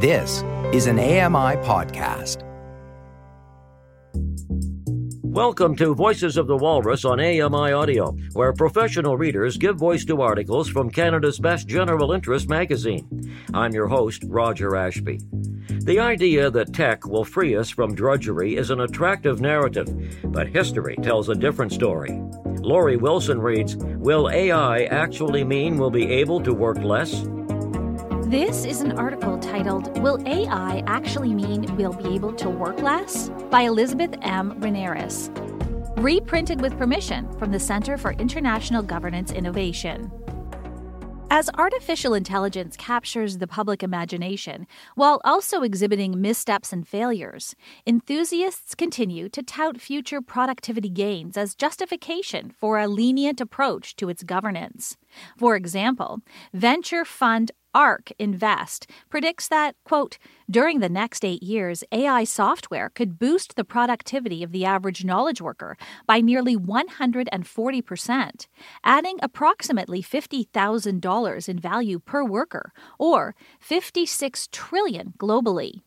This is an AMI podcast. Welcome to Voices of the Walrus on AMI Audio, where professional readers give voice to articles from Canada's best general interest magazine. I'm your host, Roger Ashby. The idea that tech will free us from drudgery is an attractive narrative, but history tells a different story. Laurie Wilson reads Will AI actually mean we'll be able to work less? This is an article titled Will AI Actually Mean We'll Be Able to Work Less? by Elizabeth M. Renieris. Reprinted with permission from the Center for International Governance Innovation. As artificial intelligence captures the public imagination while also exhibiting missteps and failures, enthusiasts continue to tout future productivity gains as justification for a lenient approach to its governance. For example, venture fund ARK Invest predicts that, quote, during the next eight years, AI software could boost the productivity of the average knowledge worker by nearly 140%, adding approximately $50,000 in value per worker, or 56 trillion globally.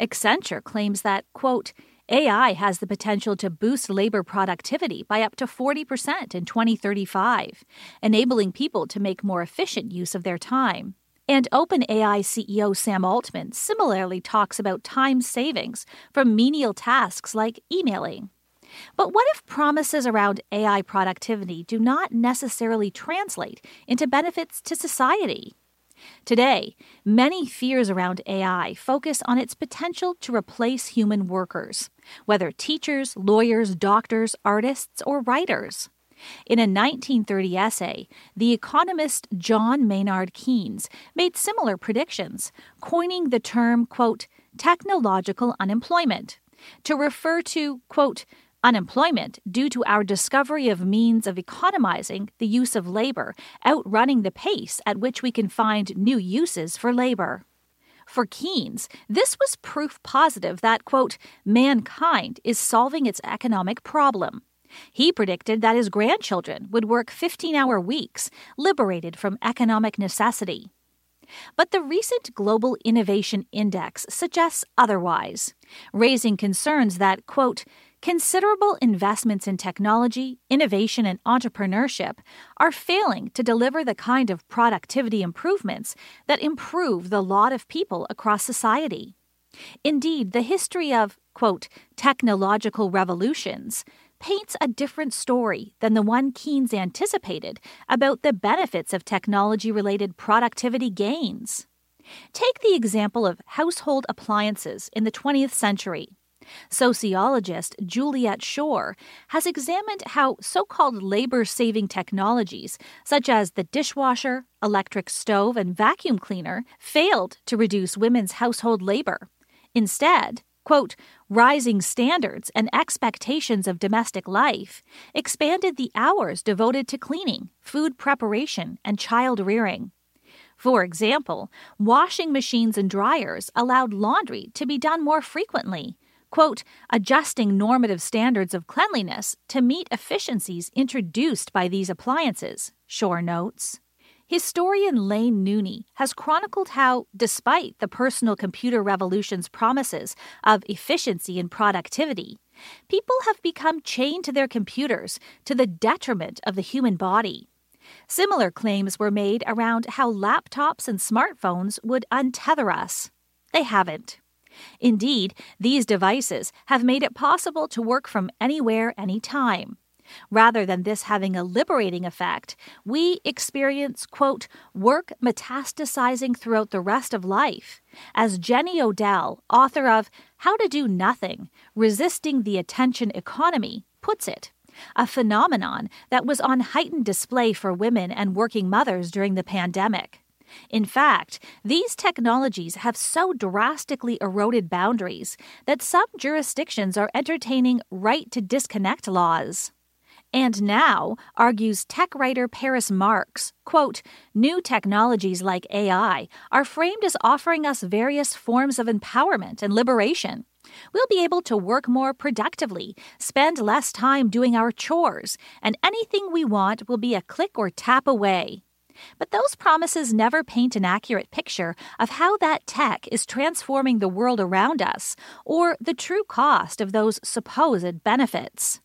Accenture claims that, quote, AI has the potential to boost labor productivity by up to 40% in 2035, enabling people to make more efficient use of their time. And OpenAI CEO Sam Altman similarly talks about time savings from menial tasks like emailing. But what if promises around AI productivity do not necessarily translate into benefits to society? Today, many fears around AI focus on its potential to replace human workers, whether teachers, lawyers, doctors, artists, or writers. In a 1930 essay, the economist John Maynard Keynes made similar predictions, coining the term, quote, technological unemployment, to refer to, quote, unemployment due to our discovery of means of economizing the use of labor, outrunning the pace at which we can find new uses for labor. For Keynes, this was proof positive that, quote, mankind is solving its economic problem. He predicted that his grandchildren would work 15 hour weeks, liberated from economic necessity. But the recent Global Innovation Index suggests otherwise, raising concerns that, quote, considerable investments in technology, innovation, and entrepreneurship are failing to deliver the kind of productivity improvements that improve the lot of people across society. Indeed, the history of, quote, technological revolutions paints a different story than the one Keynes anticipated about the benefits of technology related productivity gains. Take the example of household appliances in the 20th century. Sociologist Juliet Schor has examined how so called labor saving technologies, such as the dishwasher, electric stove, and vacuum cleaner, failed to reduce women's household labor. Instead, Quote, rising standards and expectations of domestic life expanded the hours devoted to cleaning, food preparation, and child rearing. For example, washing machines and dryers allowed laundry to be done more frequently, quote, adjusting normative standards of cleanliness to meet efficiencies introduced by these appliances, Schor notes. Historian Laine Nooney has chronicled how, despite the personal computer revolution's promises of efficiency and productivity, people have become chained to their computers to the detriment of the human body. Similar claims were made around how laptops and smartphones would untether us. They haven't. Indeed, these devices have made it possible to work from anywhere, anytime. Rather than this having a liberating effect, we experience, quote, work metastasizing throughout the rest of life. As Jenny Odell, author of How to Do Nothing Resisting the Attention Economy, puts it, a phenomenon that was on heightened display for women and working mothers during the pandemic. In fact, these technologies have so drastically eroded boundaries that some jurisdictions are entertaining right to disconnect laws. And now, argues tech writer Paris Marx, quote, new technologies like AI are framed as offering us various forms of empowerment and liberation. We'll be able to work more productively, spend less time doing our chores, and anything we want will be a click or tap away. But those promises never paint an accurate picture of how that tech is transforming the world around us or the true cost of those supposed benefits.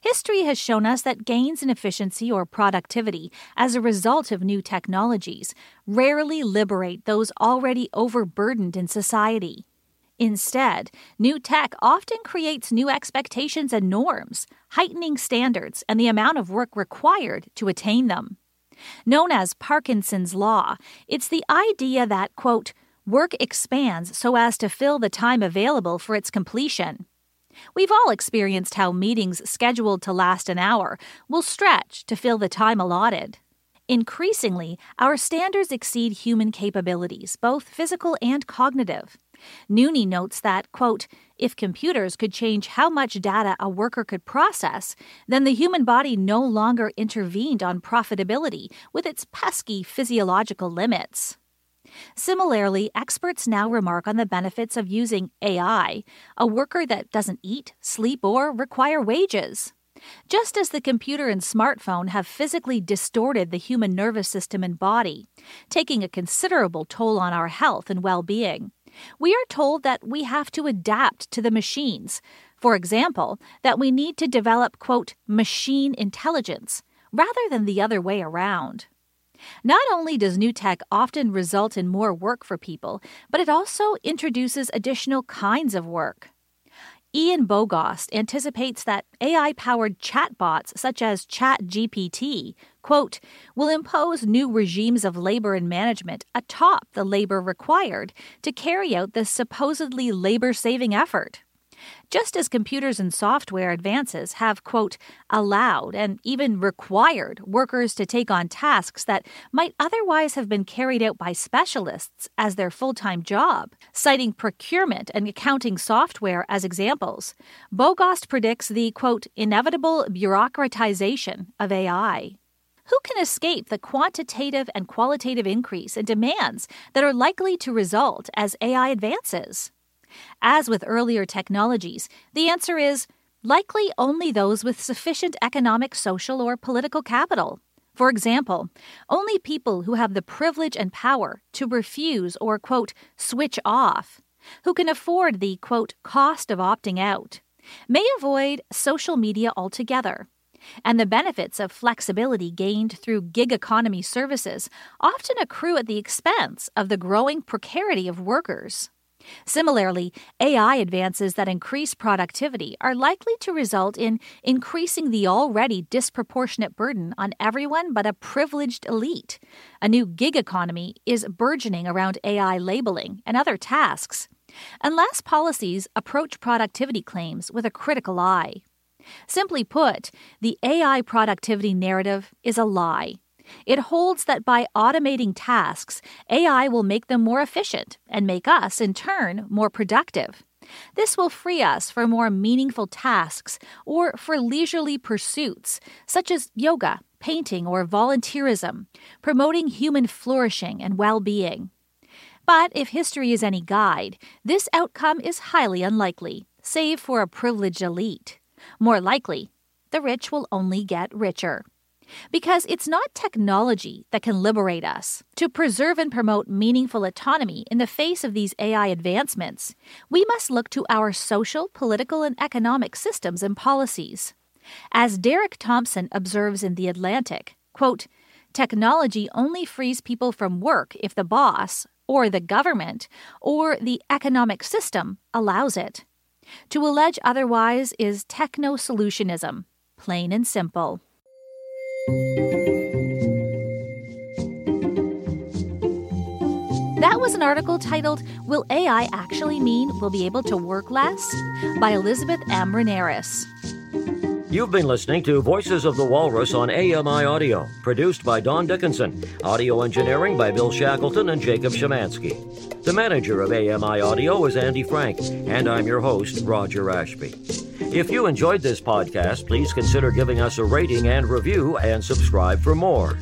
History has shown us that gains in efficiency or productivity as a result of new technologies rarely liberate those already overburdened in society. Instead, new tech often creates new expectations and norms, heightening standards and the amount of work required to attain them. Known as Parkinson's Law, it's the idea that, quote, work expands so as to fill the time available for its completion. We've all experienced how meetings scheduled to last an hour will stretch to fill the time allotted. Increasingly, our standards exceed human capabilities, both physical and cognitive. Nooney notes that, quote, if computers could change how much data a worker could process, then the human body no longer intervened on profitability with its pesky physiological limits. Similarly, experts now remark on the benefits of using AI, a worker that doesn't eat, sleep, or require wages. Just as the computer and smartphone have physically distorted the human nervous system and body, taking a considerable toll on our health and well being, we are told that we have to adapt to the machines. For example, that we need to develop, quote, machine intelligence, rather than the other way around. Not only does new tech often result in more work for people, but it also introduces additional kinds of work. Ian Bogost anticipates that AI powered chatbots such as ChatGPT, quote, will impose new regimes of labor and management atop the labor required to carry out this supposedly labor saving effort just as computers and software advances have, quote, allowed and even required workers to take on tasks that might otherwise have been carried out by specialists as their full time job, citing procurement and accounting software as examples. Bogost predicts the, quote, inevitable bureaucratization of AI. Who can escape the quantitative and qualitative increase in demands that are likely to result as AI advances? As with earlier technologies, the answer is likely only those with sufficient economic, social, or political capital. For example, only people who have the privilege and power to refuse or, quote, switch off, who can afford the, quote, cost of opting out, may avoid social media altogether. And the benefits of flexibility gained through gig economy services often accrue at the expense of the growing precarity of workers. Similarly, AI advances that increase productivity are likely to result in increasing the already disproportionate burden on everyone but a privileged elite. A new gig economy is burgeoning around AI labeling and other tasks, unless policies approach productivity claims with a critical eye. Simply put, the AI productivity narrative is a lie. It holds that by automating tasks, AI will make them more efficient and make us, in turn, more productive. This will free us for more meaningful tasks or for leisurely pursuits, such as yoga, painting, or volunteerism, promoting human flourishing and well being. But if history is any guide, this outcome is highly unlikely, save for a privileged elite. More likely, the rich will only get richer. Because it's not technology that can liberate us. To preserve and promote meaningful autonomy in the face of these AI advancements, we must look to our social, political, and economic systems and policies. As Derek Thompson observes in The Atlantic, quote, technology only frees people from work if the boss, or the government, or the economic system allows it. To allege otherwise is techno solutionism, plain and simple. That was an article titled, Will AI Actually Mean We'll Be Able to Work Less? by Elizabeth M. Renieris. You've been listening to Voices of the Walrus on AMI Audio, produced by Don Dickinson, audio engineering by Bill Shackleton and Jacob Shemansky. The manager of AMI Audio is Andy Frank, and I'm your host, Roger Ashby. If you enjoyed this podcast, please consider giving us a rating and review and subscribe for more.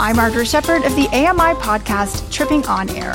I'm Margaret Shepard of the AMI podcast Tripping on Air.